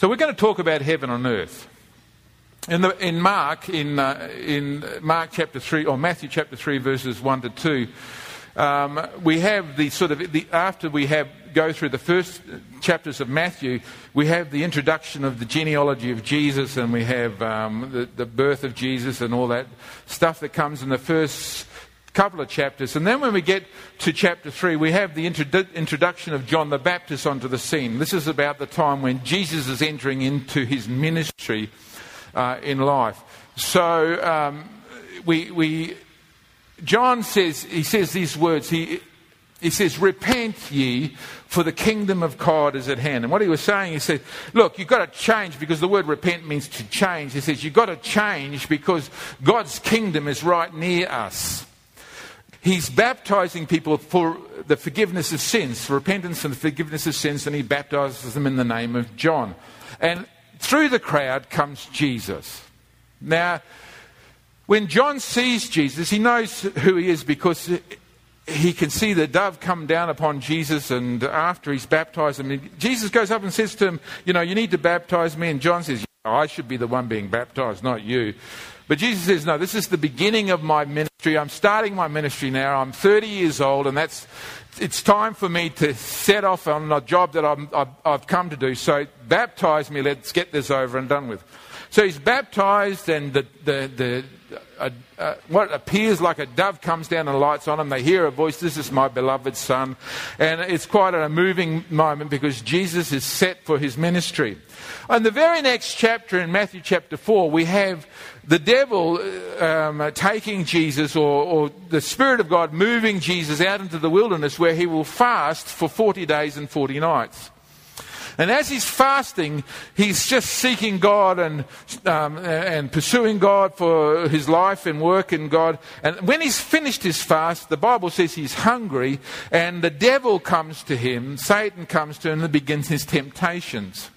So we're going to talk about heaven on earth. In, the, in Mark, in, uh, in Mark chapter 3, or Matthew chapter 3, verses 1 to 2, um, we have the sort of, the, after we have go through the first chapters of Matthew, we have the introduction of the genealogy of Jesus and we have um, the, the birth of Jesus and all that stuff that comes in the first couple of chapters. And then when we get to chapter 3, we have the introdu- introduction of John the Baptist onto the scene. This is about the time when Jesus is entering into his ministry uh, in life. So um, we, we, John says, he says these words. He, he says, Repent ye, for the kingdom of God is at hand. And what he was saying, he said, Look, you've got to change because the word repent means to change. He says, You've got to change because God's kingdom is right near us. He's baptizing people for the forgiveness of sins, repentance and the forgiveness of sins, and he baptizes them in the name of John. And through the crowd comes Jesus. Now, when John sees Jesus, he knows who he is because he can see the dove come down upon Jesus, and after he's baptized him, Jesus goes up and says to him, You know, you need to baptize me. And John says, I should be the one being baptized, not you. But Jesus says, No, this is the beginning of my ministry. I'm starting my ministry now. I'm 30 years old, and that's it's time for me to set off on a job that i have come to do. So baptize me. Let's get this over and done with. So he's baptized, and the, the, the a, what appears like a dove comes down and lights on them. They hear a voice, This is my beloved Son. And it's quite a moving moment because Jesus is set for his ministry. In the very next chapter, in Matthew chapter 4, we have the devil um, taking Jesus, or, or the Spirit of God moving Jesus out into the wilderness where he will fast for 40 days and 40 nights. And as he's fasting, he's just seeking God and, um, and pursuing God for his life and work in God. And when he's finished his fast, the Bible says he's hungry, and the devil comes to him, Satan comes to him, and begins his temptations.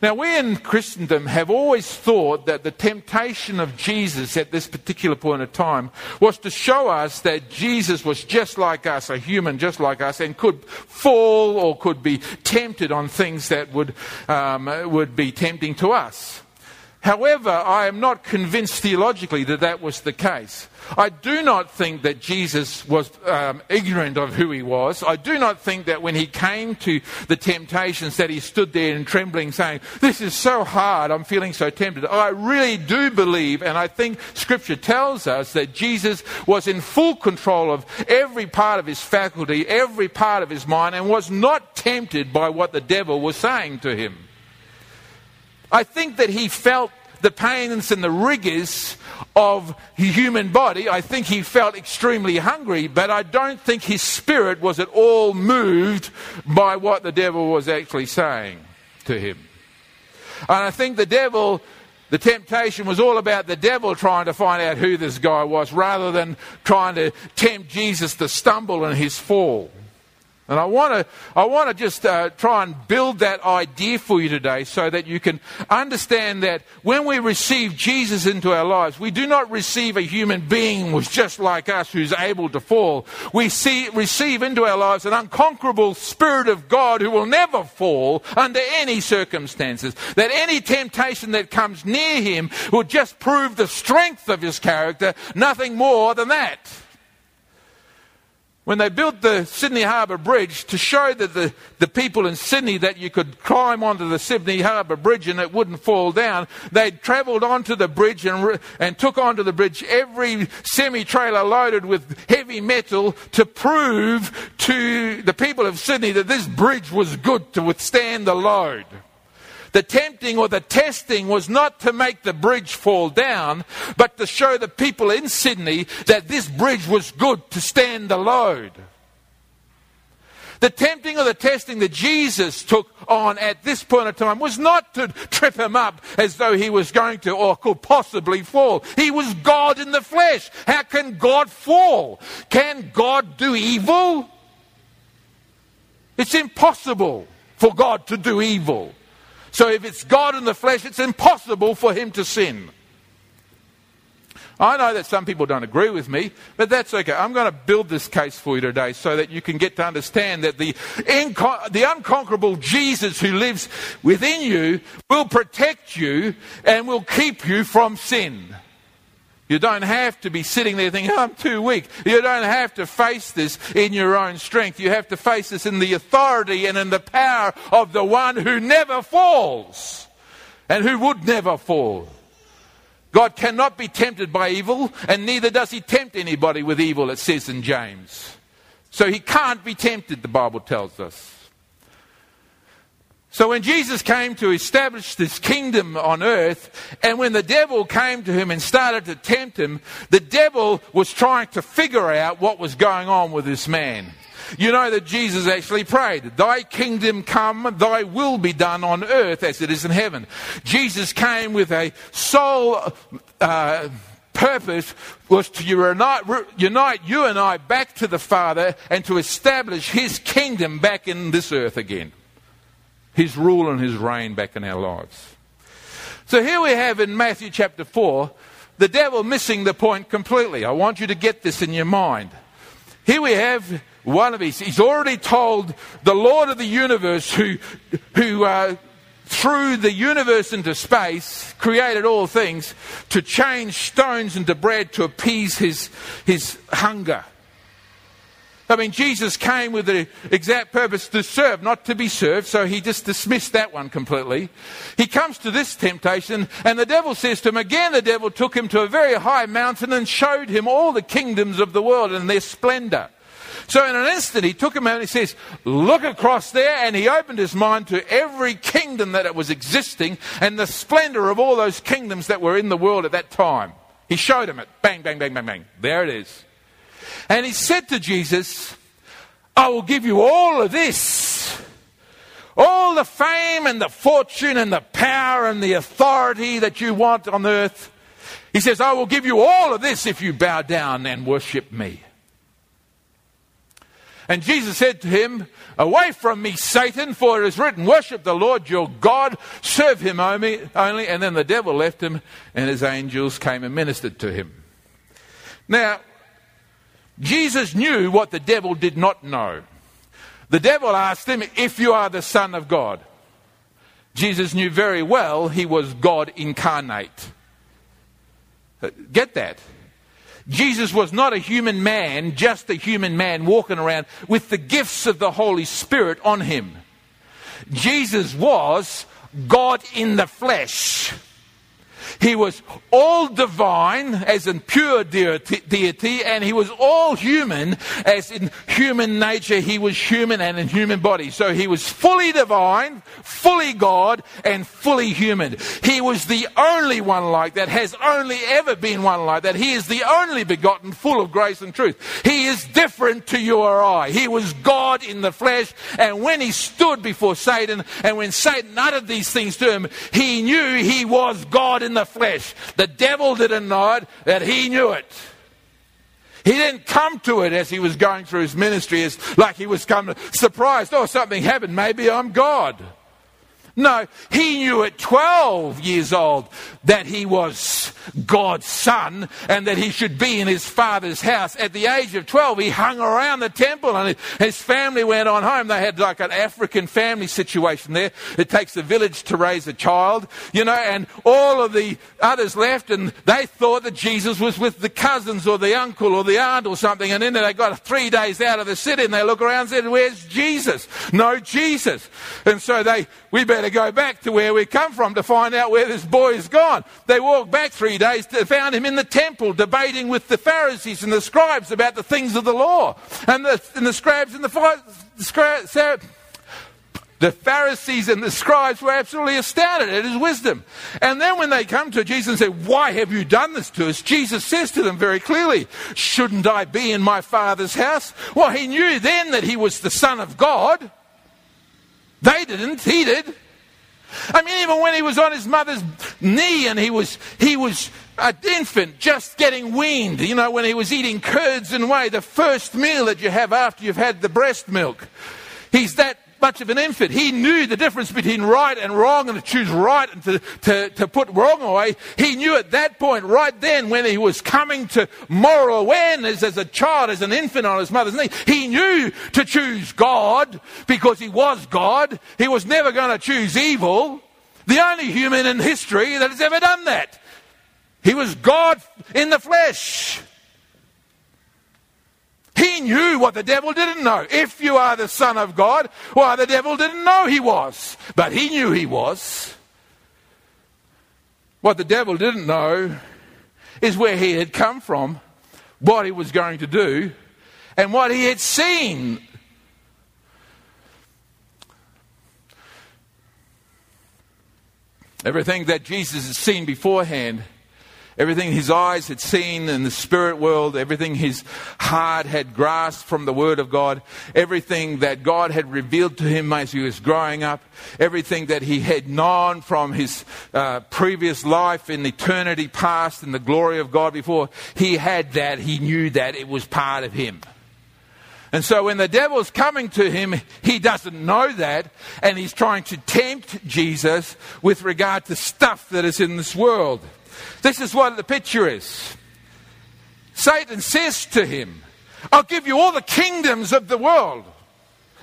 Now, we in Christendom have always thought that the temptation of Jesus at this particular point of time was to show us that Jesus was just like us, a human just like us, and could fall or could be tempted on things that would, um, would be tempting to us. However, I am not convinced theologically that that was the case. I do not think that Jesus was um, ignorant of who he was. I do not think that when he came to the temptations that he stood there and trembling saying, this is so hard, I'm feeling so tempted. I really do believe, and I think scripture tells us that Jesus was in full control of every part of his faculty, every part of his mind, and was not tempted by what the devil was saying to him. I think that he felt the pains and the rigors of the human body. I think he felt extremely hungry, but I don't think his spirit was at all moved by what the devil was actually saying to him. And I think the devil, the temptation was all about the devil trying to find out who this guy was rather than trying to tempt Jesus to stumble in his fall. And I want to, I want to just uh, try and build that idea for you today so that you can understand that when we receive Jesus into our lives, we do not receive a human being who's just like us who's able to fall. We see, receive into our lives an unconquerable Spirit of God who will never fall under any circumstances. That any temptation that comes near him will just prove the strength of his character, nothing more than that when they built the Sydney Harbour Bridge to show that the, the people in Sydney that you could climb onto the Sydney Harbour Bridge and it wouldn't fall down, they travelled onto the bridge and, and took onto the bridge every semi trailer loaded with heavy metal to prove to the people of Sydney that this bridge was good to withstand the load. The tempting or the testing was not to make the bridge fall down, but to show the people in Sydney that this bridge was good to stand the load. The tempting or the testing that Jesus took on at this point of time was not to trip him up as though he was going to or could possibly fall. He was God in the flesh. How can God fall? Can God do evil? It's impossible for God to do evil. So if it's God in the flesh, it's impossible for him to sin. I know that some people don't agree with me, but that's okay. I'm going to build this case for you today so that you can get to understand that the, inco- the unconquerable Jesus who lives within you will protect you and will keep you from sin. You don't have to be sitting there thinking, oh, I'm too weak. You don't have to face this in your own strength. You have to face this in the authority and in the power of the one who never falls and who would never fall. God cannot be tempted by evil, and neither does he tempt anybody with evil, it says in James. So he can't be tempted, the Bible tells us. So when Jesus came to establish this kingdom on earth, and when the devil came to him and started to tempt him, the devil was trying to figure out what was going on with this man. You know that Jesus actually prayed, Thy kingdom come, thy will be done on earth as it is in heaven. Jesus came with a sole uh, purpose was to unite, unite you and I back to the Father and to establish his kingdom back in this earth again. His rule and his reign back in our lives. So here we have in Matthew chapter 4 the devil missing the point completely. I want you to get this in your mind. Here we have one of his. He's already told the Lord of the universe, who, who uh, threw the universe into space, created all things, to change stones into bread to appease his, his hunger. I mean, Jesus came with the exact purpose to serve, not to be served, so he just dismissed that one completely. He comes to this temptation, and the devil says to him, again, the devil took him to a very high mountain and showed him all the kingdoms of the world and their splendor. So in an instant, he took him out and he says, Look across there. And he opened his mind to every kingdom that it was existing and the splendor of all those kingdoms that were in the world at that time. He showed him it. Bang, bang, bang, bang, bang. There it is. And he said to Jesus, I will give you all of this. All the fame and the fortune and the power and the authority that you want on earth. He says, I will give you all of this if you bow down and worship me. And Jesus said to him, Away from me, Satan, for it is written, Worship the Lord your God, serve him only. And then the devil left him, and his angels came and ministered to him. Now, Jesus knew what the devil did not know. The devil asked him, If you are the Son of God. Jesus knew very well he was God incarnate. Uh, get that? Jesus was not a human man, just a human man walking around with the gifts of the Holy Spirit on him. Jesus was God in the flesh. He was all divine, as in pure deity, and he was all human, as in human nature, he was human and in human body. So he was fully divine, fully God, and fully human. He was the only one like that, has only ever been one like that. He is the only begotten, full of grace and truth. He is different to you or I. He was God in the flesh, and when he stood before Satan, and when Satan uttered these things to him, he knew he was God in the flesh. The devil didn't know it, that he knew it. He didn't come to it as he was going through his ministry as like he was come surprised. Oh, something happened. Maybe I'm God. No, he knew at 12 years old that he was God's son and that he should be in his father's house. At the age of 12, he hung around the temple and his family went on home. They had like an African family situation there. It takes a village to raise a child, you know, and all of the others left and they thought that Jesus was with the cousins or the uncle or the aunt or something. And then they got three days out of the city and they look around and said, Where's Jesus? No Jesus. And so they, we better to go back to where we come from to find out where this boy's gone. They walked back three days, to, found him in the temple debating with the Pharisees and the scribes about the things of the law. And the, and the scribes and the, the, the Pharisees and the scribes were absolutely astounded at his wisdom. And then when they come to Jesus and say, Why have you done this to us? Jesus says to them very clearly, Shouldn't I be in my Father's house? Well, he knew then that he was the Son of God. They didn't, he did. I mean, even when he was on his mother's knee and he was, he was an infant just getting weaned, you know, when he was eating curds and whey, the first meal that you have after you've had the breast milk. He's that much of an infant. He knew the difference between right and wrong and to choose right and to, to, to put wrong away. He knew at that point, right then, when he was coming to moral awareness as a child, as an infant on his mother's knee, he knew to choose God because he was God. He was never going to choose evil. The only human in history that has ever done that. He was God in the flesh. He knew what the devil didn't know. If you are the Son of God, why the devil didn't know he was. But he knew he was. What the devil didn't know is where he had come from, what he was going to do, and what he had seen. Everything that Jesus had seen beforehand Everything his eyes had seen in the spirit world, everything his heart had grasped from the Word of God, everything that God had revealed to him as he was growing up, everything that he had known from his uh, previous life in eternity past in the glory of God before, he had that, he knew that, it was part of him. And so when the devil's coming to him, he doesn't know that, and he's trying to tempt Jesus with regard to stuff that is in this world. This is what the picture is. Satan says to him, I'll give you all the kingdoms of the world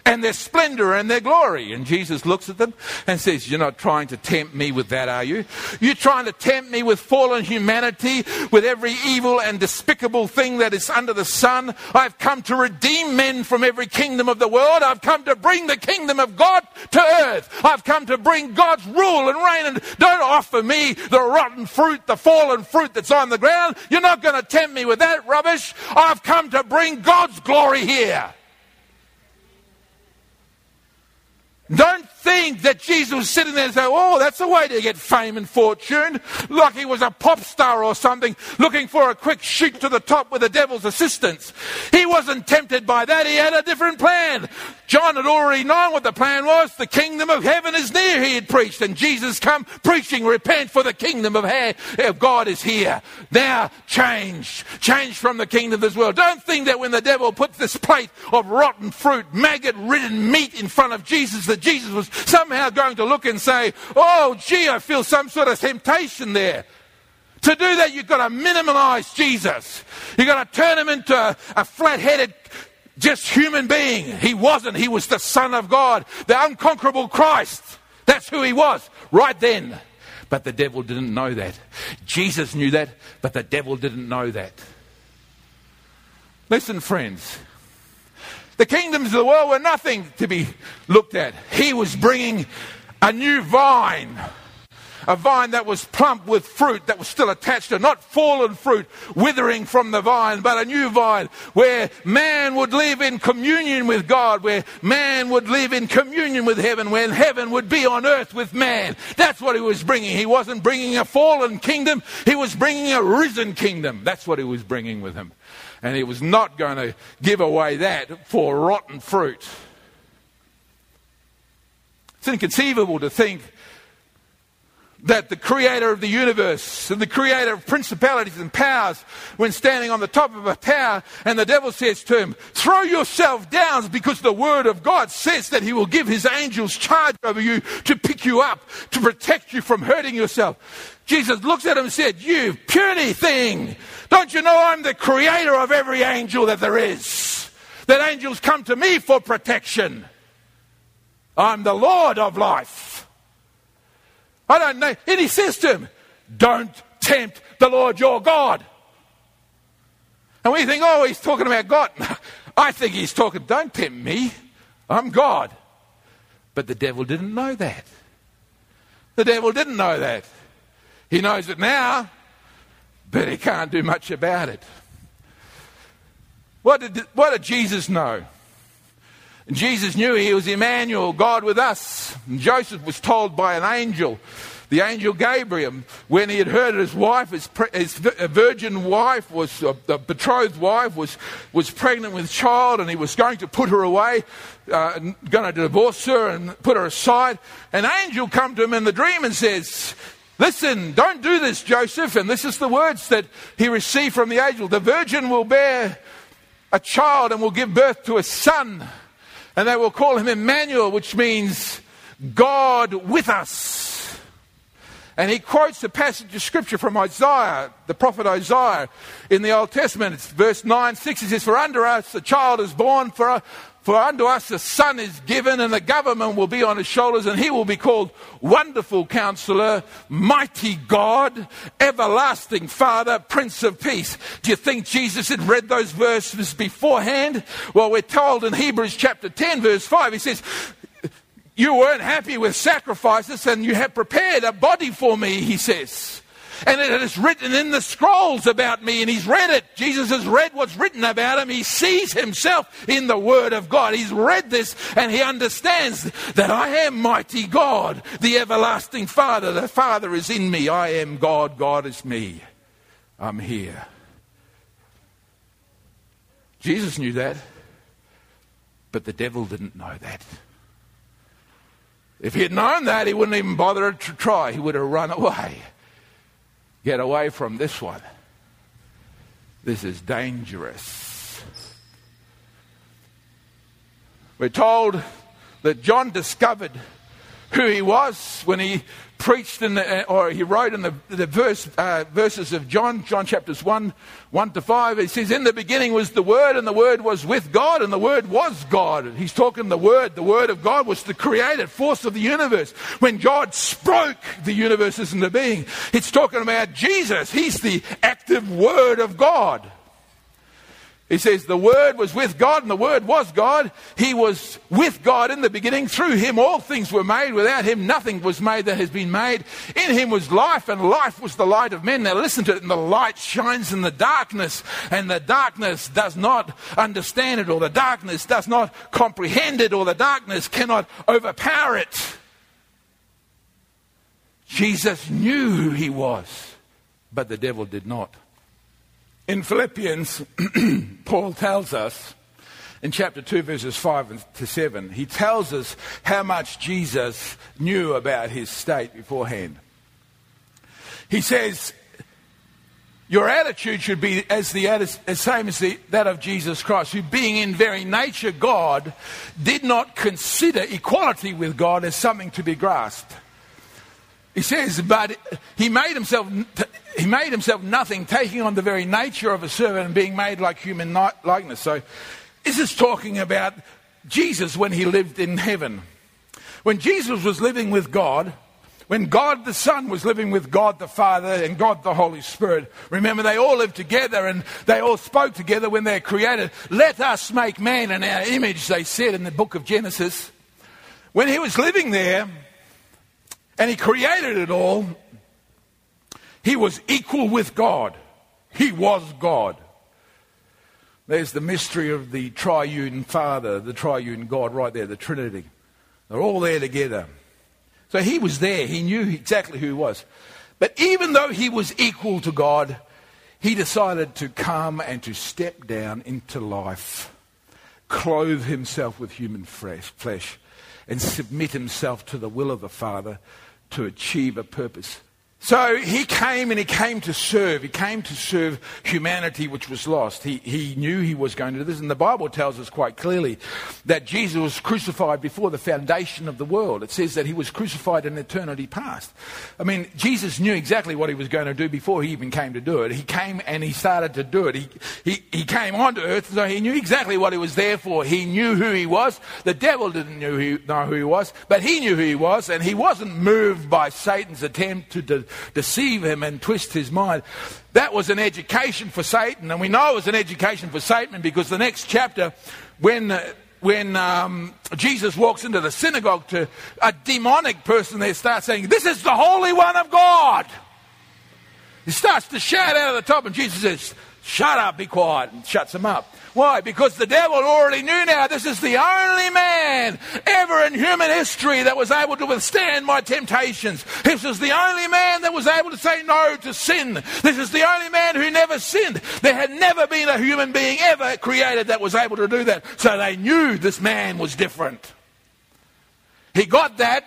and their splendor and their glory. And Jesus looks at them and says, You're not trying to tempt me with that, are you? You're trying to tempt me with fallen humanity, with every evil and despicable thing that is under the sun. I've come to redeem men from every kingdom of the world. I've come to bring the kingdom of God to earth. I've come to bring God's rule and reign. And don't offer me the rotten fruit, the fallen fruit that's on the ground. You're not going to tempt me with that rubbish. I've come to bring God's glory here. Don't think that Jesus was sitting there and say, Oh, that's a way to get fame and fortune. Like he was a pop star or something, looking for a quick shoot to the top with the devil's assistance. He wasn't tempted by that. He had a different plan. John had already known what the plan was. The kingdom of heaven is near, he had preached. And Jesus come preaching, repent for the kingdom of, of God is here. Now change. Change from the kingdom of this world. Don't think that when the devil puts this plate of rotten fruit, maggot ridden meat in front of Jesus, that Jesus was somehow going to look and say, Oh, gee, I feel some sort of temptation there. To do that, you've got to minimize Jesus. You've got to turn him into a, a flat headed, just human being. He wasn't. He was the Son of God, the unconquerable Christ. That's who he was right then. But the devil didn't know that. Jesus knew that, but the devil didn't know that. Listen, friends. The kingdoms of the world were nothing to be looked at. He was bringing a new vine, a vine that was plump with fruit that was still attached to, not fallen fruit withering from the vine, but a new vine where man would live in communion with God, where man would live in communion with heaven, when heaven would be on earth with man. That's what he was bringing. He wasn't bringing a fallen kingdom, he was bringing a risen kingdom. That's what he was bringing with him and he was not going to give away that for rotten fruit. It's inconceivable to think that the creator of the universe and the creator of principalities and powers, when standing on the top of a tower, and the devil says to him, Throw yourself down because the word of God says that he will give his angels charge over you to pick you up, to protect you from hurting yourself. Jesus looks at him and said, You puny thing, don't you know I'm the creator of every angel that there is? That angels come to me for protection. I'm the Lord of life. I don't know. And he says to him, Don't tempt the Lord your God. And we think, oh, he's talking about God. I think he's talking, don't tempt me. I'm God. But the devil didn't know that. The devil didn't know that. He knows it now, but he can't do much about it. What did, what did Jesus know? Jesus knew he was Emmanuel, God with us. And Joseph was told by an angel, the angel Gabriel, when he had heard his wife, his, his virgin wife, was uh, the betrothed wife, was, was pregnant with child, and he was going to put her away, uh, going to divorce her and put her aside. An angel come to him in the dream and says, Listen, don't do this, Joseph. And this is the words that he received from the angel. The virgin will bear a child and will give birth to a son. And they will call him Emmanuel, which means God with us. And he quotes a passage of scripture from Isaiah, the prophet Isaiah, in the Old Testament. It's verse 9, 6. He says, For under us a child is born, for, for unto us a son is given, and the government will be on his shoulders, and he will be called Wonderful Counselor, Mighty God, Everlasting Father, Prince of Peace. Do you think Jesus had read those verses beforehand? Well, we're told in Hebrews chapter 10, verse 5, he says, you weren't happy with sacrifices and you have prepared a body for me, he says. And it is written in the scrolls about me, and he's read it. Jesus has read what's written about him. He sees himself in the Word of God. He's read this, and he understands that I am mighty God, the everlasting Father. The Father is in me. I am God. God is me. I'm here. Jesus knew that, but the devil didn't know that. If he had known that, he wouldn't even bother to try. He would have run away. Get away from this one. This is dangerous. We're told that John discovered who he was when he preached in the, or he wrote in the, the verse, uh, verses of John, John chapters 1, 1 to 5. He says, In the beginning was the Word, and the Word was with God, and the Word was God. He's talking the Word. The Word of God was the creative force of the universe. When God spoke the universes into being, it's talking about Jesus. He's the active Word of God. He says, The Word was with God, and the Word was God. He was with God in the beginning. Through Him, all things were made. Without Him, nothing was made that has been made. In Him was life, and life was the light of men. Now, listen to it. And the light shines in the darkness, and the darkness does not understand it, or the darkness does not comprehend it, or the darkness cannot overpower it. Jesus knew who He was, but the devil did not. In Philippians, Paul tells us in chapter 2, verses 5 to 7, he tells us how much Jesus knew about his state beforehand. He says, Your attitude should be as the as same as the, that of Jesus Christ, who, being in very nature God, did not consider equality with God as something to be grasped. He says, but he made himself he made himself nothing, taking on the very nature of a servant and being made like human likeness. So, this is talking about Jesus when he lived in heaven. When Jesus was living with God, when God the Son was living with God the Father and God the Holy Spirit, remember they all lived together and they all spoke together when they're created. Let us make man in our image, they said in the book of Genesis. When he was living there and he created it all, he was equal with God. He was God. There's the mystery of the triune Father, the triune God right there, the Trinity. They're all there together. So he was there. He knew exactly who he was. But even though he was equal to God, he decided to come and to step down into life, clothe himself with human flesh, and submit himself to the will of the Father to achieve a purpose. So he came and he came to serve. He came to serve humanity which was lost. He, he knew he was going to do this. And the Bible tells us quite clearly that Jesus was crucified before the foundation of the world. It says that he was crucified in eternity past. I mean, Jesus knew exactly what he was going to do before he even came to do it. He came and he started to do it. He, he, he came onto earth, so he knew exactly what he was there for. He knew who he was. The devil didn't know who, he was, but he knew who he was, and he wasn't moved by Satan's attempt to. De- deceive him and twist his mind. That was an education for Satan, and we know it was an education for Satan because the next chapter, when uh, when um, Jesus walks into the synagogue to a demonic person, they start saying, "This is the Holy One of God." He starts to shout out of the top, and Jesus says, "Shut up, be quiet," and shuts him up. Why? Because the devil already knew now this is the only man ever in human history that was able to withstand my temptations. This is the only man that was able to say no to sin. This is the only man who never sinned. There had never been a human being ever created that was able to do that. So they knew this man was different. He got that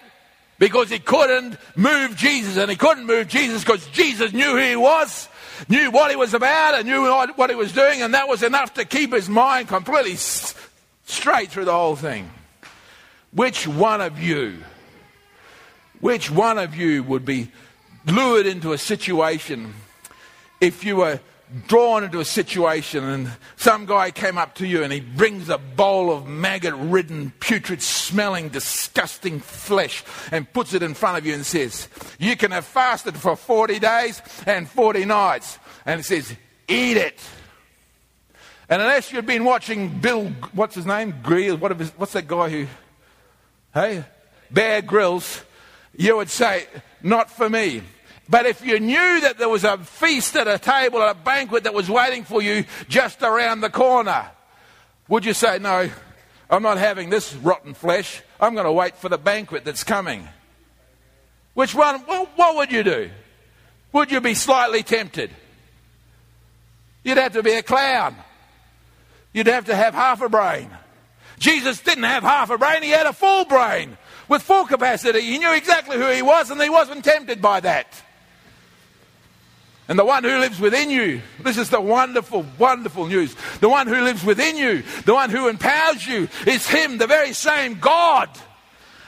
because he couldn't move Jesus, and he couldn't move Jesus because Jesus knew who he was knew what he was about and knew what he was doing, and that was enough to keep his mind completely straight through the whole thing. which one of you, which one of you would be lured into a situation if you were drawn into a situation and some guy came up to you and he brings a bowl of maggot ridden, putrid smelling, disgusting flesh and puts it in front of you and says, You can have fasted for 40 days and 40 nights. And it says, Eat it. And unless you've been watching Bill, what's his name? Grill, what his, what's that guy who, hey? Bear Grylls, you would say, Not for me. But if you knew that there was a feast at a table, at a banquet that was waiting for you just around the corner, would you say, No, I'm not having this rotten flesh. I'm going to wait for the banquet that's coming? Which one, well, what would you do? Would you be slightly tempted? You'd have to be a clown. You'd have to have half a brain. Jesus didn't have half a brain, he had a full brain with full capacity. He knew exactly who he was, and he wasn't tempted by that. And the one who lives within you, this is the wonderful, wonderful news. The one who lives within you, the one who empowers you, is Him, the very same God,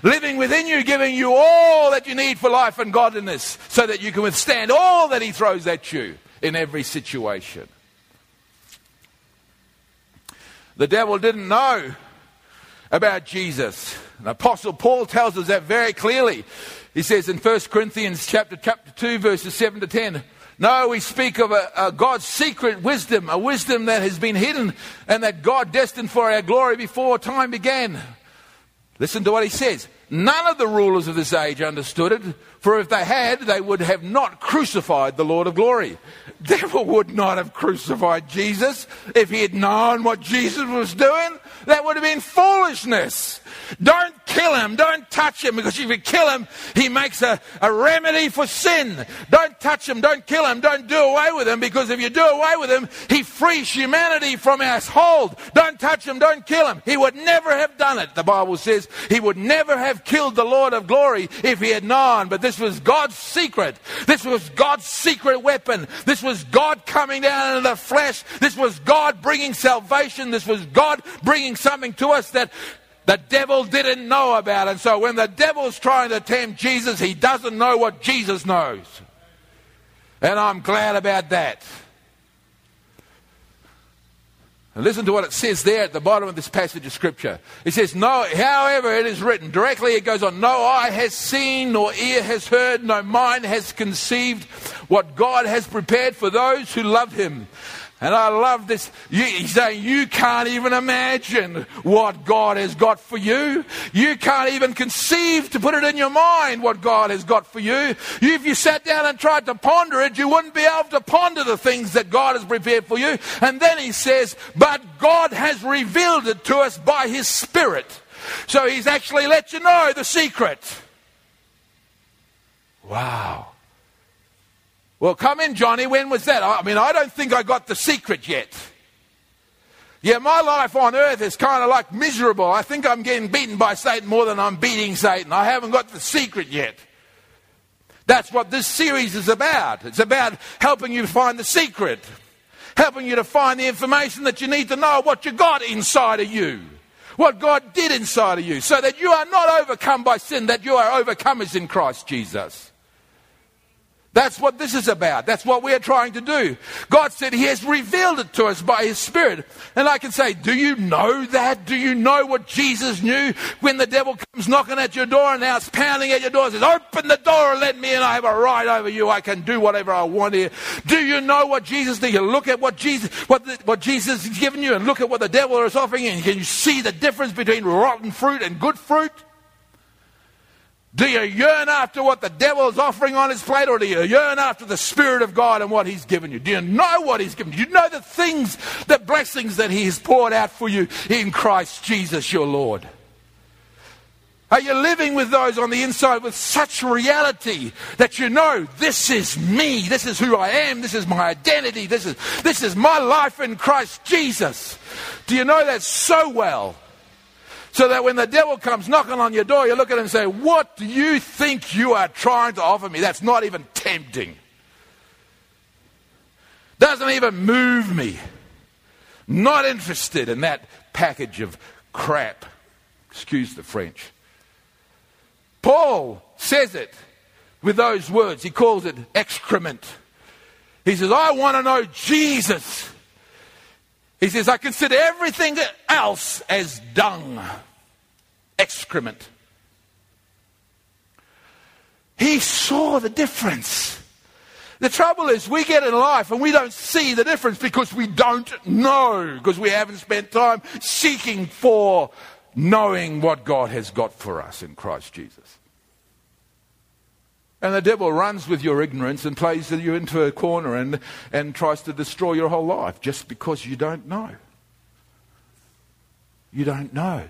living within you, giving you all that you need for life and godliness, so that you can withstand all that He throws at you in every situation. The devil didn't know about Jesus. The Apostle Paul tells us that very clearly. He says in 1 Corinthians chapter, chapter 2, verses 7 to 10, no, we speak of a, a, God's secret wisdom, a wisdom that has been hidden and that God destined for our glory before time began. Listen to what he says. None of the rulers of this age understood it, for if they had, they would have not crucified the Lord of glory. Devil would not have crucified Jesus if he had known what Jesus was doing. That would have been foolishness. Don't kill him. Don't touch him because if you kill him, he makes a, a remedy for sin. Don't touch him. Don't kill him. Don't do away with him because if you do away with him, he frees humanity from our hold. Don't touch him. Don't kill him. He would never have done it. The Bible says he would never have killed the Lord of glory if he had known. But this was God's secret. This was God's secret weapon. This was God coming down into the flesh. This was God bringing salvation. This was God bringing something to us that the devil didn't know about. And so when the devil's trying to tempt Jesus, he doesn't know what Jesus knows. And I'm glad about that. And listen to what it says there at the bottom of this passage of Scripture. It says, No, however, it is written, directly it goes on, No eye has seen, nor ear has heard, no mind has conceived what God has prepared for those who love Him. And I love this. he's saying, You can't even imagine what God has got for you. You can't even conceive to put it in your mind what God has got for you. If you sat down and tried to ponder it, you wouldn't be able to ponder the things that God has prepared for you. And then he says, But God has revealed it to us by his Spirit. So he's actually let you know the secret. Wow. Well, come in, Johnny. When was that? I mean, I don't think I got the secret yet. Yeah, my life on earth is kind of like miserable. I think I'm getting beaten by Satan more than I'm beating Satan. I haven't got the secret yet. That's what this series is about. It's about helping you find the secret, helping you to find the information that you need to know what you got inside of you, what God did inside of you, so that you are not overcome by sin, that you are overcomers in Christ Jesus. That's what this is about. That's what we're trying to do. God said He has revealed it to us by His Spirit. And I can say, Do you know that? Do you know what Jesus knew when the devil comes knocking at your door and now it's pounding at your door and says, Open the door and let me in. I have a right over you. I can do whatever I want here. Do you know what Jesus did? You look at what Jesus, what, the, what Jesus has given you and look at what the devil is offering and can you see the difference between rotten fruit and good fruit? Do you yearn after what the devil is offering on his plate, or do you yearn after the Spirit of God and what he's given you? Do you know what he's given you? Do you know the things, the blessings that he has poured out for you in Christ Jesus your Lord? Are you living with those on the inside with such reality that you know this is me, this is who I am, this is my identity, this is, this is my life in Christ Jesus? Do you know that so well? So that when the devil comes knocking on your door, you look at him and say, What do you think you are trying to offer me? That's not even tempting. Doesn't even move me. Not interested in that package of crap. Excuse the French. Paul says it with those words. He calls it excrement. He says, I want to know Jesus. He says, I consider everything else as dung, excrement. He saw the difference. The trouble is, we get in life and we don't see the difference because we don't know, because we haven't spent time seeking for knowing what God has got for us in Christ Jesus. And the devil runs with your ignorance and plays you into a corner and, and tries to destroy your whole life just because you don't know. You don't know.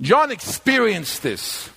John experienced this.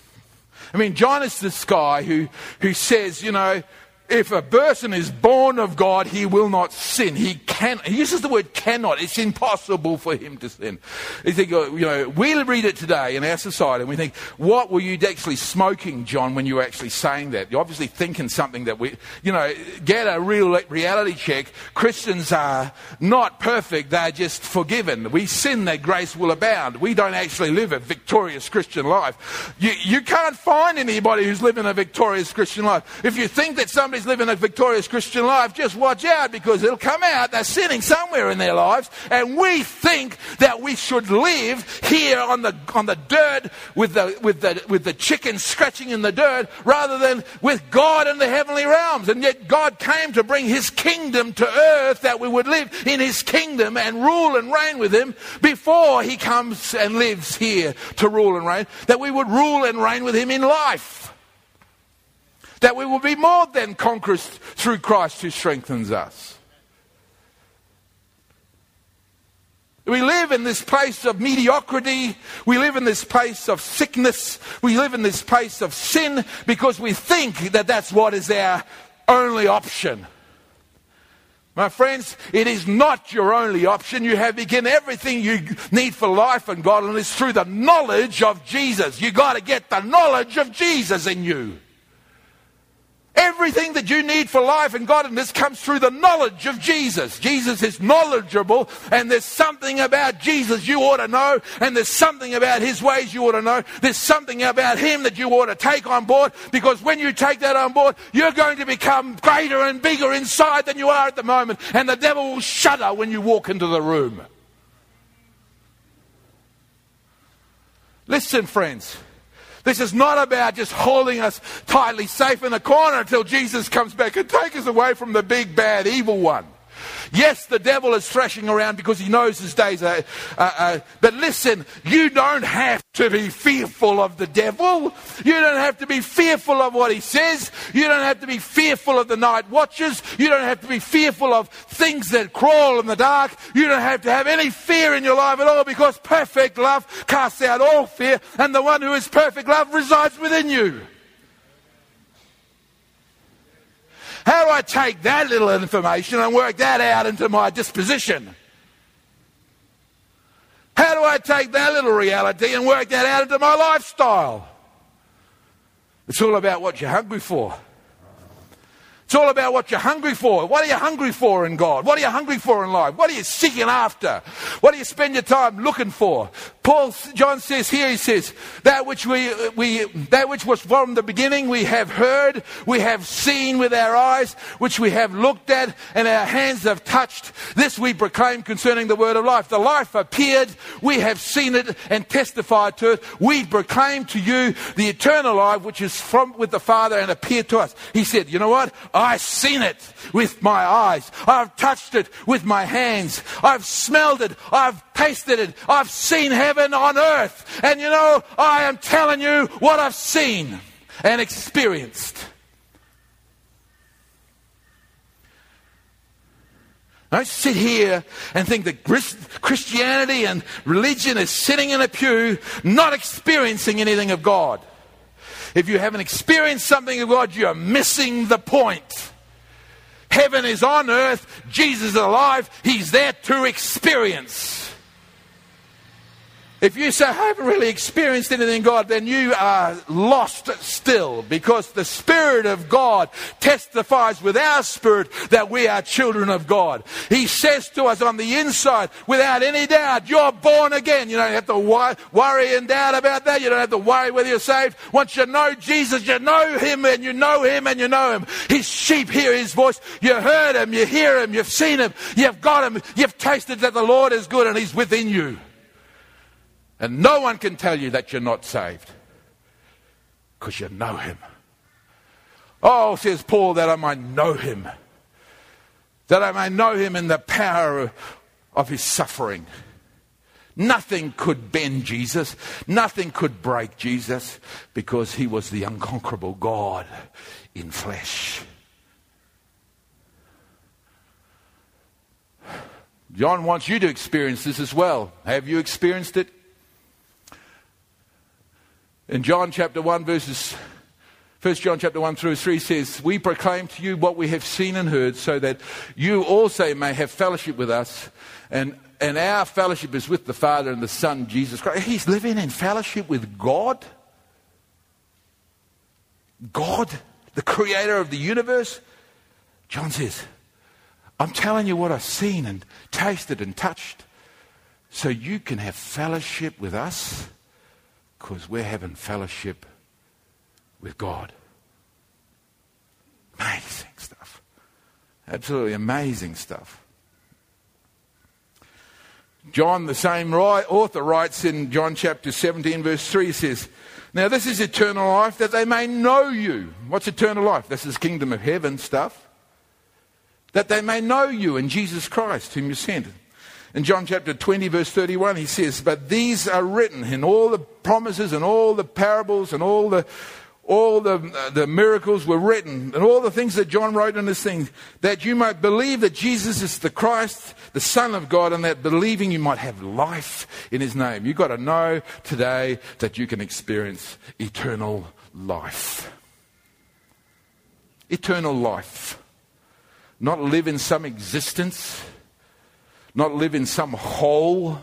I mean, John is this guy who, who says, you know, if a person is born of God, he will not sin. He can. He uses the word cannot. It's impossible for him to sin. You think, uh, you know, we read it today in our society, and we think, what were you actually smoking, John, when you were actually saying that? You're obviously thinking something that we, you know, get a real reality check. Christians are not perfect; they're just forgiven. We sin, that grace will abound. We don't actually live a victorious Christian life. You, you can't find anybody who's living a victorious Christian life. If you think that somebody somebody's living a victorious Christian life, just watch out because it'll come out. They're sinning somewhere in their lives. And we think that we should live here on the, on the dirt with the, with, the, with the chicken scratching in the dirt rather than with God in the heavenly realms. And yet God came to bring his kingdom to earth that we would live in his kingdom and rule and reign with him before he comes and lives here to rule and reign. That we would rule and reign with him in life. That we will be more than conquerors through Christ who strengthens us. We live in this place of mediocrity. We live in this place of sickness. We live in this place of sin because we think that that's what is our only option. My friends, it is not your only option. You have again everything you need for life and godliness through the knowledge of Jesus. You got to get the knowledge of Jesus in you. Everything that you need for life and godliness comes through the knowledge of Jesus. Jesus is knowledgeable, and there's something about Jesus you ought to know, and there's something about his ways you ought to know. There's something about him that you ought to take on board, because when you take that on board, you're going to become greater and bigger inside than you are at the moment, and the devil will shudder when you walk into the room. Listen, friends. This is not about just holding us tightly safe in a corner until Jesus comes back and take us away from the big, bad, evil one. Yes, the devil is thrashing around because he knows his days are. Uh, uh, but listen, you don't have to be fearful of the devil. You don't have to be fearful of what he says. You don't have to be fearful of the night watches. You don't have to be fearful of things that crawl in the dark. You don't have to have any fear in your life at all because perfect love casts out all fear, and the one who is perfect love resides within you. How do I take that little information and work that out into my disposition? How do I take that little reality and work that out into my lifestyle? It's all about what you're hungry for. It's all about what you're hungry for. What are you hungry for in God? What are you hungry for in life? What are you seeking after? What do you spend your time looking for? Paul, John says here, he says, that which we, we, that which was from the beginning we have heard, we have seen with our eyes, which we have looked at and our hands have touched. This we proclaim concerning the word of life. The life appeared, we have seen it and testified to it. We proclaim to you the eternal life which is from with the Father and appeared to us. He said, you know what? I've seen it with my eyes. I've touched it with my hands. I've smelled it. I've tasted it. I've seen heaven on earth. And you know, I am telling you what I've seen and experienced. Don't sit here and think that Christianity and religion is sitting in a pew, not experiencing anything of God. If you haven't experienced something of God, you're missing the point. Heaven is on earth, Jesus is alive, He's there to experience. If you say, I haven't really experienced anything God, then you are lost still because the Spirit of God testifies with our spirit that we are children of God. He says to us on the inside, without any doubt, you're born again. You don't have to worry and doubt about that. You don't have to worry whether you're saved. Once you know Jesus, you know Him and you know Him and you know Him. His sheep hear His voice. You heard Him, you hear Him, you've seen Him, you've got Him, you've tasted that the Lord is good and He's within you. And no one can tell you that you're not saved because you know him. Oh, says Paul, that I might know him, that I may know him in the power of his suffering. Nothing could bend Jesus, nothing could break Jesus because he was the unconquerable God in flesh. John wants you to experience this as well. Have you experienced it? In John chapter 1, verses 1 John chapter 1 through 3 says, We proclaim to you what we have seen and heard, so that you also may have fellowship with us. And, and our fellowship is with the Father and the Son, Jesus Christ. He's living in fellowship with God. God, the creator of the universe. John says, I'm telling you what I've seen and tasted and touched, so you can have fellowship with us because we're having fellowship with God. Amazing stuff. Absolutely amazing stuff. John, the same author, writes in John chapter 17, verse 3 says, Now this is eternal life, that they may know you. What's eternal life? This is kingdom of heaven stuff. That they may know you in Jesus Christ, whom you sent. In John chapter 20, verse 31, he says, But these are written in all the promises and all the parables and all the all the, uh, the miracles were written and all the things that John wrote in this thing, that you might believe that Jesus is the Christ, the Son of God, and that believing you might have life in his name. You've got to know today that you can experience eternal life. Eternal life. Not live in some existence not live in some hole,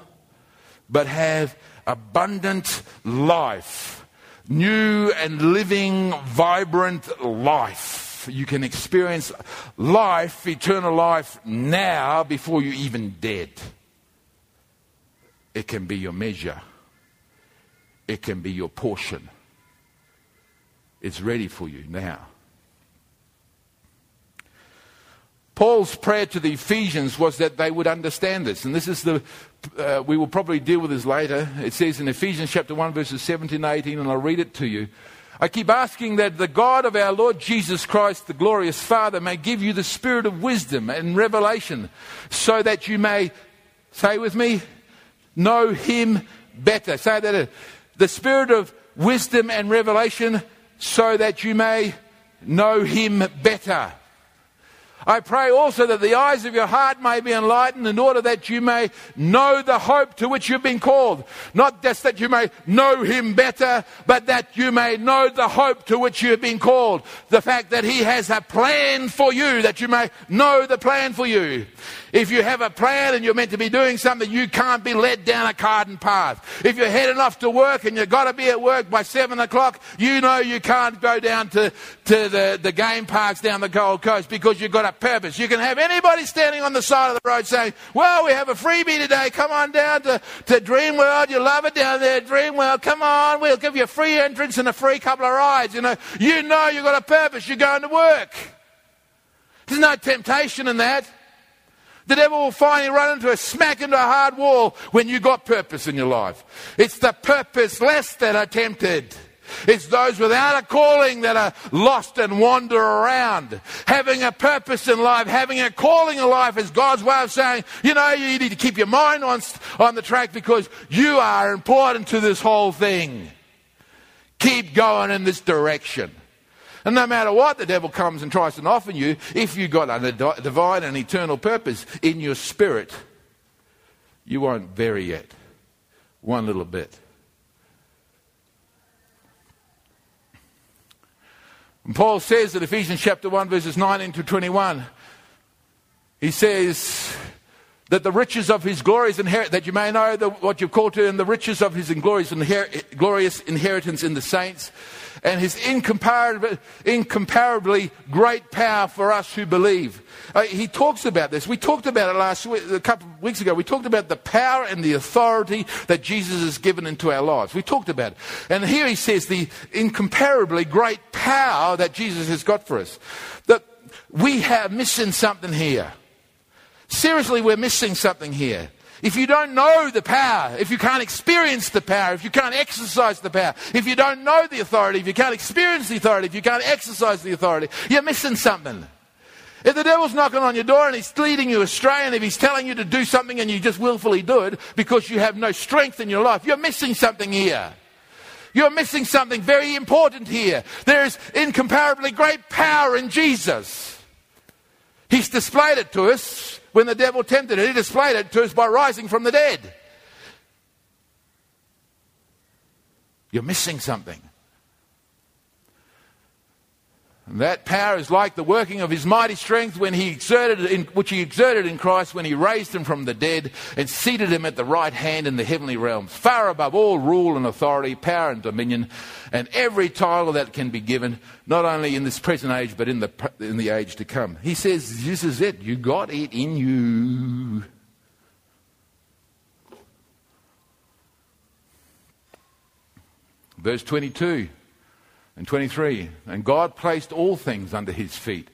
but have abundant life, new and living, vibrant life. You can experience life, eternal life, now before you're even dead. It can be your measure, it can be your portion. It's ready for you now. Paul's prayer to the Ephesians was that they would understand this. And this is the, uh, we will probably deal with this later. It says in Ephesians chapter 1, verses 17 and 18, and I'll read it to you. I keep asking that the God of our Lord Jesus Christ, the glorious Father, may give you the spirit of wisdom and revelation so that you may, say with me, know him better. Say that. The spirit of wisdom and revelation so that you may know him better. I pray also that the eyes of your heart may be enlightened in order that you may know the hope to which you've been called. Not just that you may know him better, but that you may know the hope to which you have been called. The fact that he has a plan for you, that you may know the plan for you. If you have a plan and you're meant to be doing something, you can't be led down a garden path. If you're heading off to work and you've got to be at work by seven o'clock, you know you can't go down to, to the, the game parks down the Gold Coast because you've got a purpose. You can have anybody standing on the side of the road saying, well, we have a freebie today. Come on down to, to Dream World. You love it down there, Dream World. Come on. We'll give you a free entrance and a free couple of rides. You know, you know you've got a purpose. You're going to work. There's no temptation in that. The devil will finally run into a smack into a hard wall when you've got purpose in your life. It's the purposeless that are tempted. It's those without a calling that are lost and wander around. Having a purpose in life, having a calling in life is God's way of saying, you know, you need to keep your mind on, on the track because you are important to this whole thing. Keep going in this direction. And no matter what the devil comes and tries to offer you, if you've got a divine and eternal purpose in your spirit, you won't vary it One little bit. And Paul says in Ephesians chapter 1, verses 19 to 21, he says, that the riches of his glorious inheritance, that you may know the, what you've called to in the riches of his glorious, inher- glorious inheritance in the saints and his incomparably, incomparably great power for us who believe. Uh, he talks about this. We talked about it last week, a couple of weeks ago. We talked about the power and the authority that Jesus has given into our lives. We talked about it. And here he says the incomparably great power that Jesus has got for us. That we have missing something here. Seriously, we're missing something here. If you don't know the power, if you can't experience the power, if you can't exercise the power, if you don't know the authority, if you can't experience the authority, if you can't exercise the authority, you're missing something. If the devil's knocking on your door and he's leading you astray, and if he's telling you to do something and you just willfully do it because you have no strength in your life, you're missing something here. You're missing something very important here. There is incomparably great power in Jesus. He's displayed it to us when the devil tempted it. He displayed it to us by rising from the dead. You're missing something. And that power is like the working of his mighty strength when he exerted in, which he exerted in Christ when he raised him from the dead and seated him at the right hand in the heavenly realms, far above all rule and authority, power and dominion, and every title that can be given, not only in this present age, but in the, in the age to come. He says, This is it. You got it in you. Verse 22 and 23. And God placed all things under his feet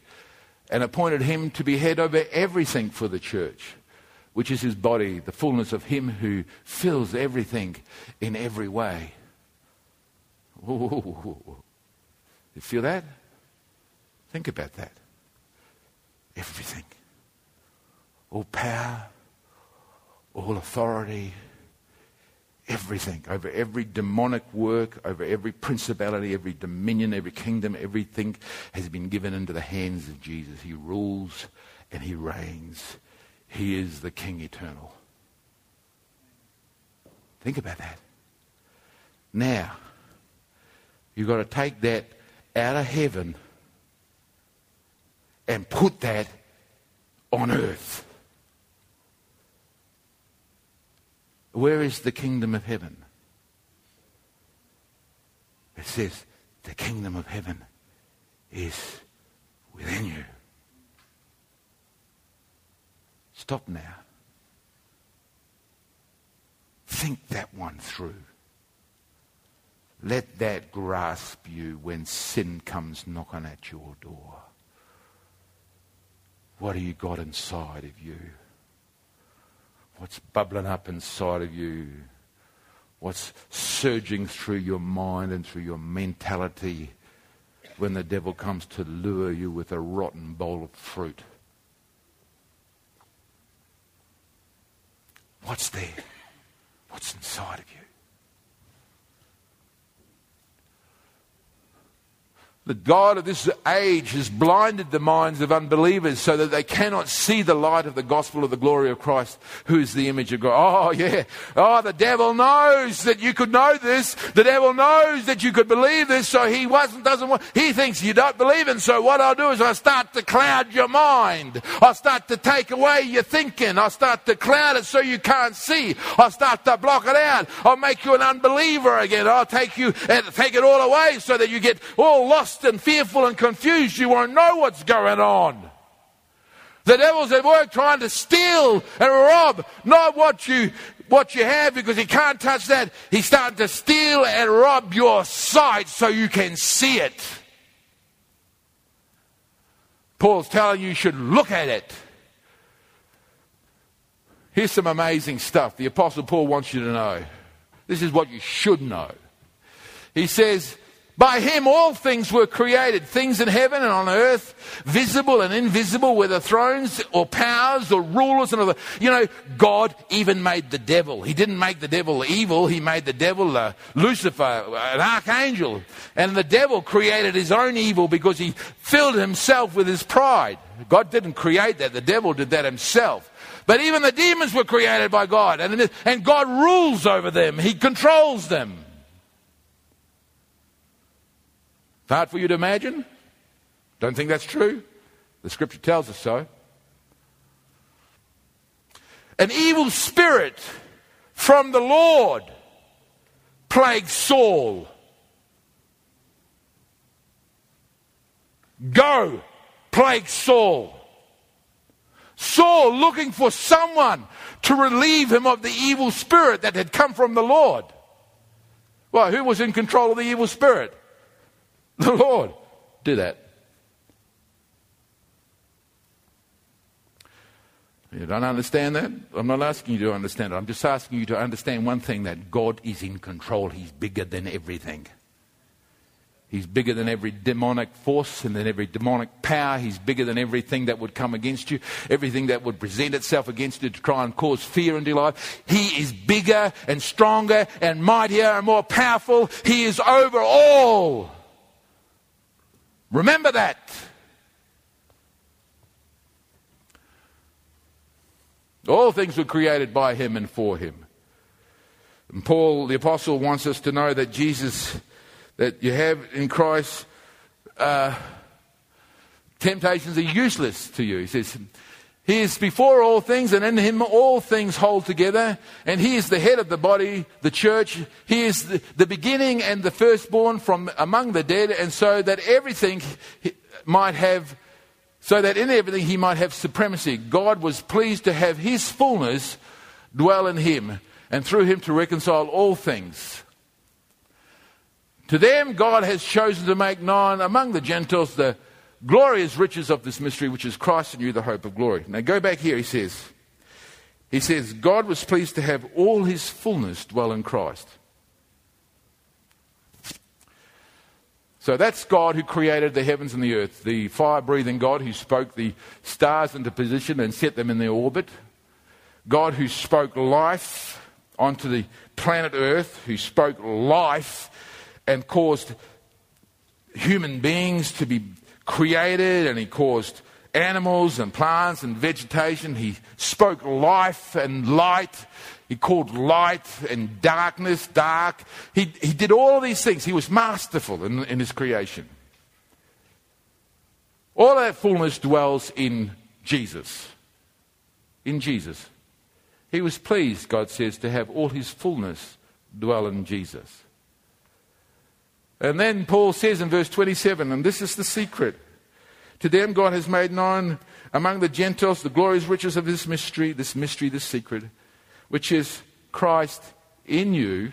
and appointed him to be head over everything for the church, which is his body, the fullness of him who fills everything in every way. Ooh. You feel that? Think about that. Everything. All power, all authority, everything, over every demonic work, over every principality, every dominion, every kingdom, everything has been given into the hands of Jesus. He rules and he reigns. He is the King eternal. Think about that. Now, you've got to take that out of heaven and put that on earth. Where is the kingdom of heaven? It says, the kingdom of heaven is within you. Stop now. Think that one through. Let that grasp you when sin comes knocking at your door. What have you got inside of you? What's bubbling up inside of you, what's surging through your mind and through your mentality when the devil comes to lure you with a rotten bowl of fruit. What's there? What's inside of you? The God of this age has blinded the minds of unbelievers so that they cannot see the light of the gospel of the glory of Christ, who is the image of God. Oh, yeah. Oh, the devil knows that you could know this. The devil knows that you could believe this, so he wasn't, doesn't want, he thinks you don't believe it. So what I'll do is I'll start to cloud your mind. I'll start to take away your thinking. I'll start to cloud it so you can't see. I'll start to block it out. I'll make you an unbeliever again. I'll take you and take it all away so that you get all lost lost and fearful and confused, you won't know what's going on. The devil's at work trying to steal and rob, not what you what you have because he can't touch that. He's starting to steal and rob your sight so you can see it. Paul's telling you you should look at it. Here's some amazing stuff the Apostle Paul wants you to know. This is what you should know. He says, by him all things were created, things in heaven and on earth, visible and invisible, whether thrones or powers or rulers and other. You know, God even made the devil. He didn't make the devil evil, he made the devil uh, Lucifer, an archangel. And the devil created his own evil because he filled himself with his pride. God didn't create that, the devil did that himself. But even the demons were created by God, and, and God rules over them, He controls them. Hard for you to imagine? Don't think that's true? The scripture tells us so. an evil spirit from the Lord plagued Saul. Go, plague Saul. Saul looking for someone to relieve him of the evil spirit that had come from the Lord. Well, who was in control of the evil spirit? The Lord. Do that. You don't understand that? I'm not asking you to understand it. I'm just asking you to understand one thing that God is in control. He's bigger than everything. He's bigger than every demonic force and than every demonic power. He's bigger than everything that would come against you, everything that would present itself against you to try and cause fear into your life. He is bigger and stronger and mightier and more powerful. He is over all. Remember that. All things were created by him and for him. And Paul, the apostle, wants us to know that Jesus that you have in Christ, uh, temptations are useless to you. He says, He is before all things, and in Him all things hold together. And He is the head of the body, the church. He is the, the beginning and the firstborn from among the dead, and so that everything might have. So that in everything he might have supremacy. God was pleased to have his fullness dwell in him, and through him to reconcile all things to them, God has chosen to make known among the Gentiles the glorious riches of this mystery, which is Christ in you, the hope of glory. Now, go back here, he says. He says, God was pleased to have all his fullness dwell in Christ. So that's God who created the heavens and the earth, the fire breathing God who spoke the stars into position and set them in their orbit, God who spoke life onto the planet Earth, who spoke life and caused human beings to be created, and he caused animals and plants and vegetation. He spoke life and light. He called light and darkness dark. He, he did all of these things. He was masterful in, in his creation. All that fullness dwells in Jesus. In Jesus. He was pleased, God says, to have all his fullness dwell in Jesus. And then Paul says in verse 27, and this is the secret. To them God has made known among the Gentiles the glorious riches of this mystery, this mystery, this secret, which is Christ in you,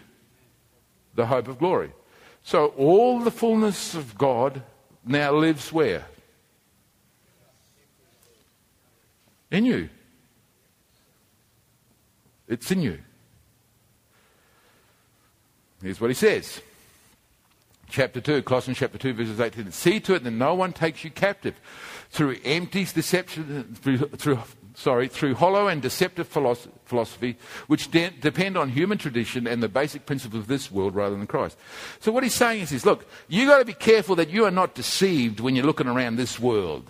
the hope of glory. So all the fullness of God now lives where? In you. It's in you. Here's what he says chapter 2, Colossians chapter 2, verses 18. See to it that no one takes you captive through empty deception, through, through sorry, through hollow and deceptive philosophy, which de- depend on human tradition and the basic principles of this world rather than Christ. So what he's saying is this, look, you've got to be careful that you are not deceived when you're looking around this world.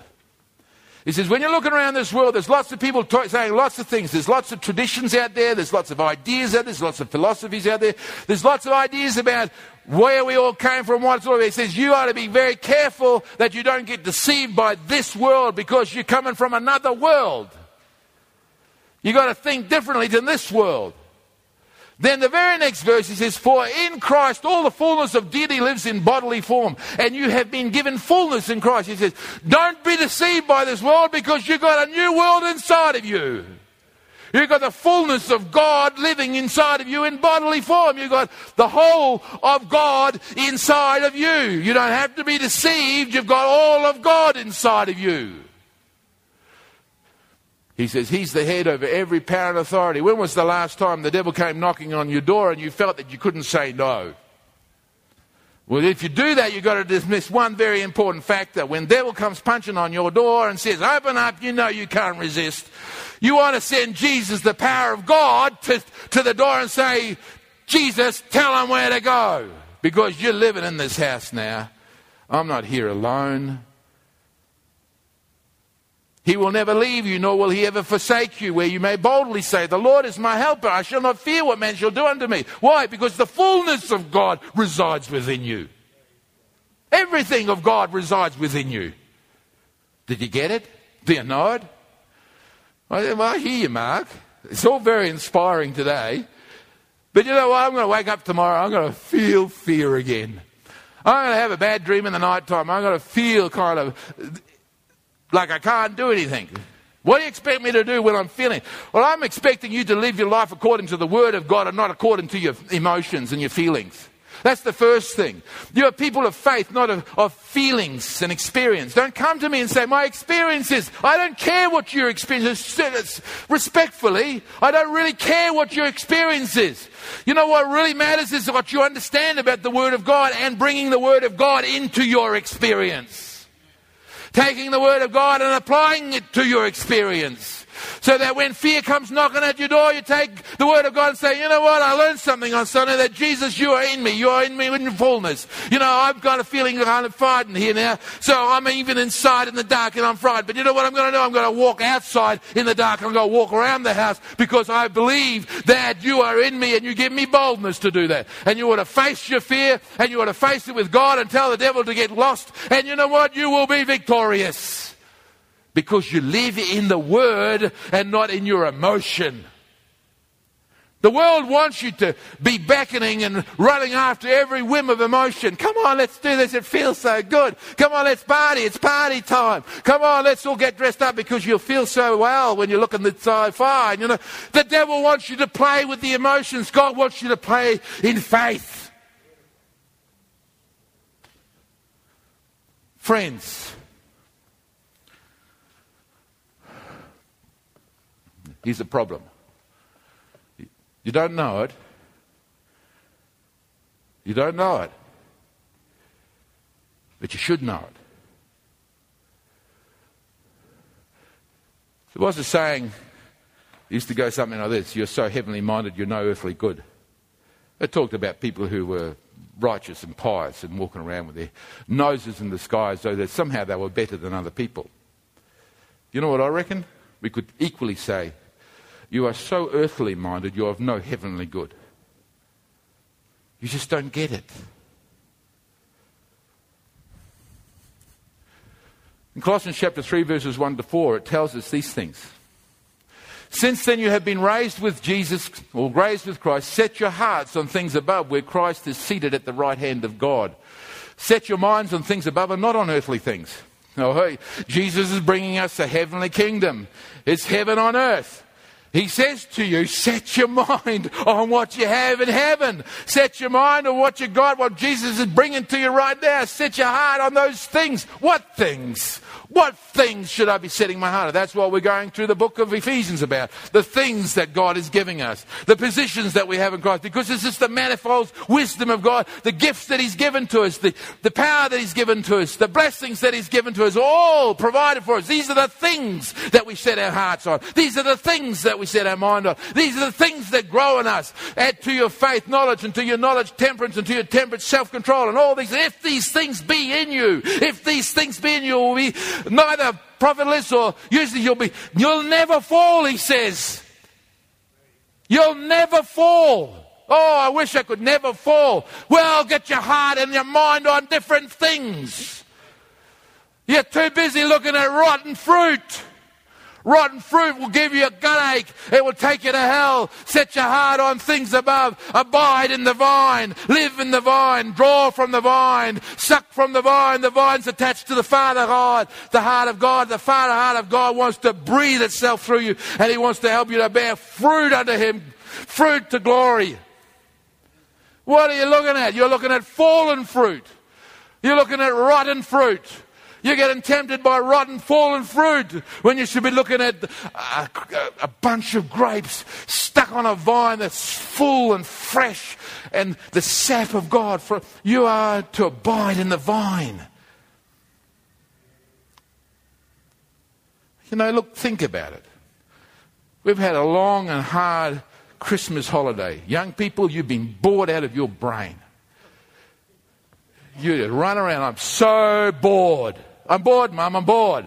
He says, when you're looking around this world, there's lots of people talk, saying lots of things. There's lots of traditions out there. There's lots of ideas out there. There's lots of philosophies out there. There's lots of ideas about where we all came from, what sort of. He says, you ought to be very careful that you don't get deceived by this world because you're coming from another world. You've got to think differently than this world. Then the very next verse he says, For in Christ all the fullness of deity lives in bodily form, and you have been given fullness in Christ. He says, Don't be deceived by this world because you've got a new world inside of you. You've got the fullness of God living inside of you in bodily form. You've got the whole of God inside of you. You don't have to be deceived. You've got all of God inside of you. He says he's the head over every power and authority. When was the last time the devil came knocking on your door and you felt that you couldn't say no? Well, if you do that, you've got to dismiss one very important factor. When devil comes punching on your door and says, open up, you know you can't resist. You want to send Jesus, the power of God, to, to the door and say, Jesus, tell them where to go. Because you're living in this house now. I'm not here alone. He will never leave you, nor will he ever forsake you, where you may boldly say, The Lord is my helper. I shall not fear what man shall do unto me. Why? Because the fullness of God resides within you. Everything of God resides within you. Did you get it? Do you know it? Well, I hear you, Mark. It's all very inspiring today. But you know what? I'm going to wake up tomorrow. I'm going to feel fear again. I'm going to have a bad dream in the night time. I'm going to feel kind of like I can't do anything. What do you expect me to do when I'm feeling? Well, I'm expecting you to live your life according to the Word of God and not according to your emotions and your feelings. That's the first thing. You are people of faith, not of, of, feelings and experience. Don't come to me and say, My experiences, I don't care what your experience is. Respectfully, I don't really care what your experience is. You know what really matters is what you understand about the Word of God and bringing the Word of God into your experience. Taking the Word of God and applying it to your experience. So that when fear comes knocking at your door, you take the word of God and say, you know what, I learned something on Sunday that Jesus, you are in me. You are in me in fullness. You know, I've got a feeling kind of frightened here now. So I'm even inside in the dark and I'm frightened. But you know what I'm going to do? I'm going to walk outside in the dark. I'm going to walk around the house because I believe that you are in me and you give me boldness to do that. And you ought to face your fear and you ought to face it with God and tell the devil to get lost. And you know what? You will be victorious because you live in the Word and not in your emotion. The world wants you to be beckoning and running after every whim of emotion. Come on, let's do this. It feels so good. Come on, let's party. It's party time. Come on, let's all get dressed up because you'll feel so well when you're looking so fine. You know, the devil wants you to play with the emotions. God wants you to play in faith. Friends, Here's the problem you don't know it. You don't know it. But you should know it. There was a saying, used to go something like this You're so heavenly minded, you're no earthly good. It talked about people who were righteous and pious and walking around with their noses in the sky as though that somehow they were better than other people. You know what I reckon? We could equally say you are so earthly minded, you're of no heavenly good. You just don't get it. In Colossians chapter 3, verses 1 to 4, it tells us these things. Since then you have been raised with Jesus, or raised with Christ, set your hearts on things above, where Christ is seated at the right hand of God. Set your minds on things above and not on earthly things. Oh, hey, Jesus is bringing us a heavenly kingdom. It's heaven on earth. He says to you, set your mind on what you have in heaven. Set your mind on what you got, what Jesus is bringing to you right now. Set your heart on those things. What things? What things should I be setting my heart on? That's what we're going through the book of Ephesians about. The things that God is giving us. The positions that we have in Christ. Because it's just the manifold wisdom of God. The gifts that He's given to us. The, the power that He's given to us. The blessings that He's given to us. All provided for us. These are the things that we set our hearts on. These are the things that we set our mind on. These are the things that grow in us. Add to your faith knowledge and to your knowledge temperance and to your temperance self-control and all these. If these things be in you, if these things be in you, will be neither profitless or usually you'll be, you'll never fall, he says. You'll never fall. Oh, I wish I could never fall. Well, get your heart and your mind on different things. You're too busy looking at rotten fruit. Rotten fruit will give you a gut ache. It will take you to hell. Set your heart on things above. Abide in the vine. Live in the vine. Draw from the vine. Suck from the vine. The vine's attached to the Father God, the heart of God. The Father heart of God wants to breathe itself through you and He wants to help you to bear fruit unto Him. Fruit to glory. What are you looking at? You're looking at fallen fruit. You're looking at rotten fruit. You're getting tempted by rotten, fallen fruit when you should be looking at a, a, bunch of grapes stuck on a vine that's full and fresh and the sap of God. For you are to abide in the vine. You know, look, think about it. We've had a long and hard Christmas holiday. Young people, you've been bored out of your brain. You run around, I'm so bored. I'm bored, Mum, I'm bored.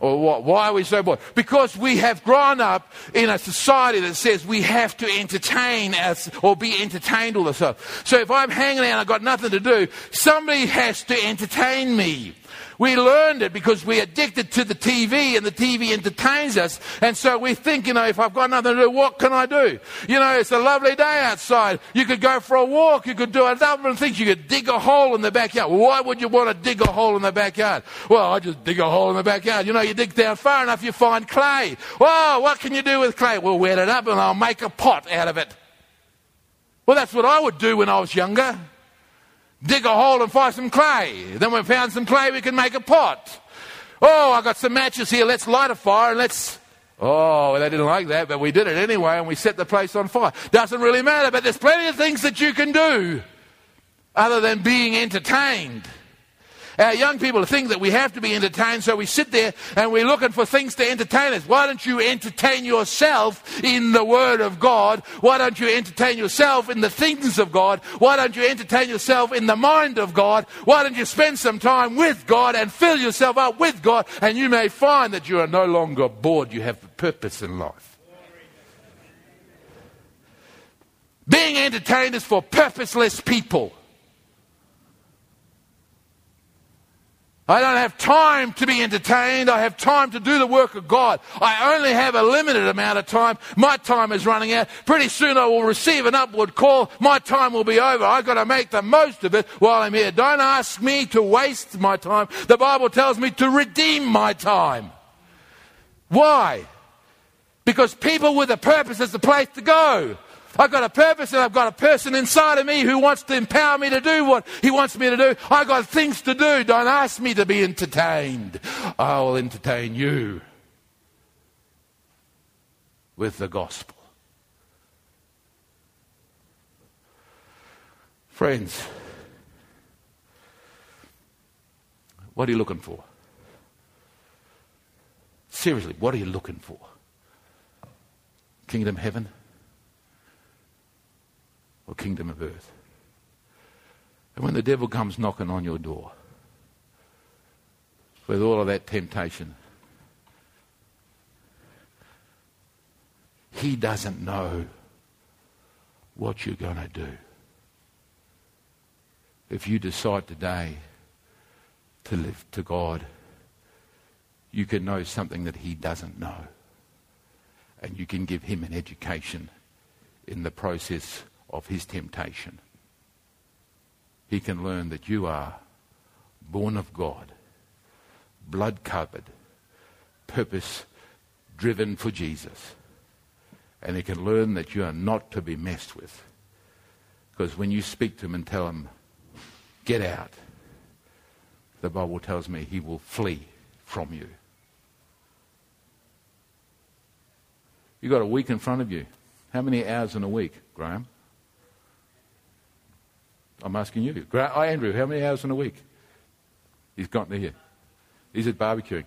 Or what? Why are we so bored? Because we have grown up in a society that says we have to entertain us or be entertained all the time. So if I'm hanging out and I've got nothing to do, somebody has to entertain me. We learned it because we're addicted to the TV and the TV entertains us. And so we think, you know, if I've got nothing to do, what can I do? You know, it's a lovely day outside. You could go for a walk. You could do a number of things. You could dig a hole in the backyard. Why would you want to dig a hole in the backyard? Well, I just dig a hole in the backyard. You know, you dig down far enough, you find clay. Well, what can you do with clay? Well, wet it up and I'll make a pot out of it. Well, that's what I would do when I was younger dig a hole and find some clay. Then we found some clay, we can make a pot. Oh, I got some matches here. Let's light a fire and let's. Oh, well, they didn't like that, but we did it anyway and we set the place on fire. Doesn't really matter, but there's plenty of things that you can do other than being entertained. Our young people think that we have to be entertained, so we sit there and we're looking for things to entertain us. Why don't you entertain yourself in the Word of God? Why don't you entertain yourself in the things of God? Why don't you entertain yourself in the mind of God? Why don't you spend some time with God and fill yourself up with God? And you may find that you are no longer bored, you have purpose in life. Being entertained is for purposeless people. I don't have time to be entertained. I have time to do the work of God. I only have a limited amount of time. My time is running out. Pretty soon I will receive an upward call. My time will be over. I've got to make the most of it while I'm here. Don't ask me to waste my time. The Bible tells me to redeem my time. Why? Because people with a purpose is the place to go. I've got a purpose and I've got a person inside of me who wants to empower me to do what he wants me to do. I've got things to do. Don't ask me to be entertained. I will entertain you with the gospel. Friends, what are you looking for? Seriously, what are you looking for? Kingdom heaven? Or kingdom of earth. And when the devil comes knocking on your door with all of that temptation, he doesn't know what you're going to do. If you decide today to live to God, you can know something that he doesn't know. And you can give him an education in the process of his temptation. He can learn that you are born of God, blood covered, purpose driven for Jesus. And he can learn that you are not to be messed with. Because when you speak to him and tell him, get out, the Bible tells me he will flee from you. You've got a week in front of you. How many hours in a week, Graham? I'm asking you. Oh, Andrew, how many hours in a week? He's got me here. He's at barbecuing.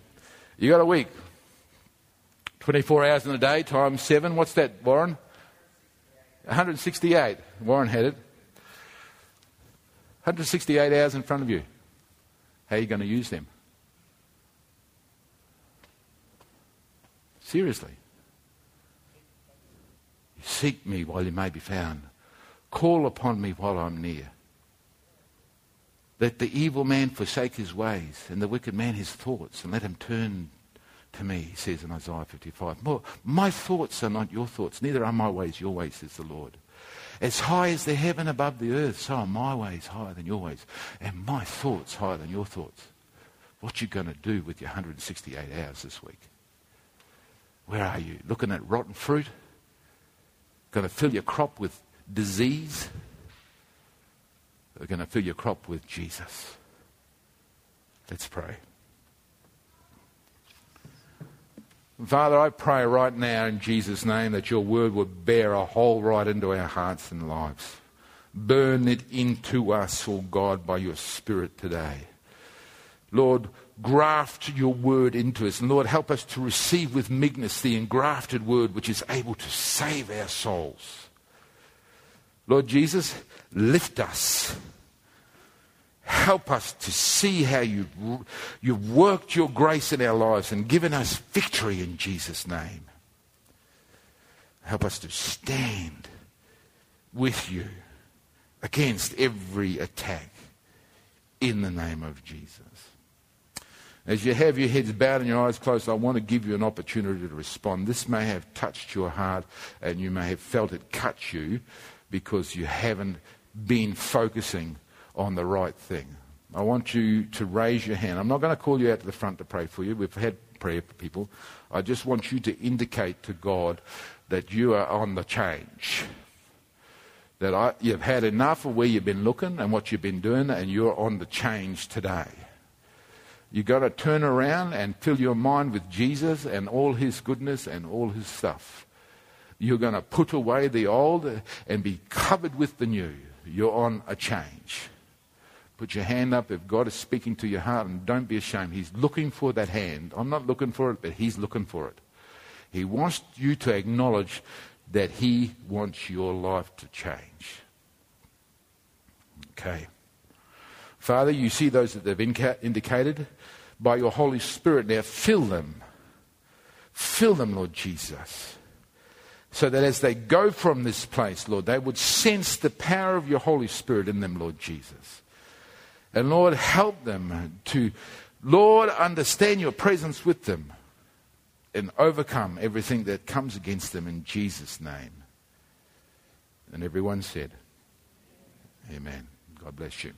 You got a week. 24 hours in a day times seven. What's that, Warren? 168. Warren had it. 168 hours in front of you. How are you going to use them? Seriously. Seek me while you may be found. Call upon me while I'm near. Let the evil man forsake his ways and the wicked man his thoughts, and let him turn to me, he says in Isaiah 55. My thoughts are not your thoughts, neither are my ways your ways, says the Lord. As high as the heaven above the earth, so are my ways higher than your ways, and my thoughts higher than your thoughts. What you going to do with your 168 hours this week? Where are you? Looking at rotten fruit? Going to fill your crop with disease? Are going to fill your crop with Jesus. Let's pray. Father, I pray right now in Jesus' name that your word would bear a hole right into our hearts and lives. Burn it into us, O oh God, by your Spirit today. Lord, graft your word into us. And Lord, help us to receive with meekness the engrafted word which is able to save our souls. Lord Jesus, lift us Help us to see how you, you've worked your grace in our lives and given us victory in Jesus' name. Help us to stand with you against every attack in the name of Jesus. As you have your heads bowed and your eyes closed, I want to give you an opportunity to respond. This may have touched your heart and you may have felt it cut you because you haven't been focusing on the right thing. I want you to raise your hand. I'm not going to call you out to the front to pray for you. We've had prayer for people. I just want you to indicate to God that you are on the change. That I, you've had enough of where you've been looking and what you've been doing, and you're on the change today. You've got to turn around and fill your mind with Jesus and all his goodness and all his stuff. You're going to put away the old and be covered with the new. You're on a change. Put your hand up if God is speaking to your heart and don't be ashamed. He's looking for that hand. I'm not looking for it, but He's looking for it. He wants you to acknowledge that He wants your life to change. Okay. Father, you see those that they've indicated by your Holy Spirit now. Fill them. Fill them, Lord Jesus. So that as they go from this place, Lord, they would sense the power of your Holy Spirit in them, Lord Jesus. And Lord, help them to, Lord, understand your presence with them and overcome everything that comes against them in Jesus' name. And everyone said, Amen. God bless you.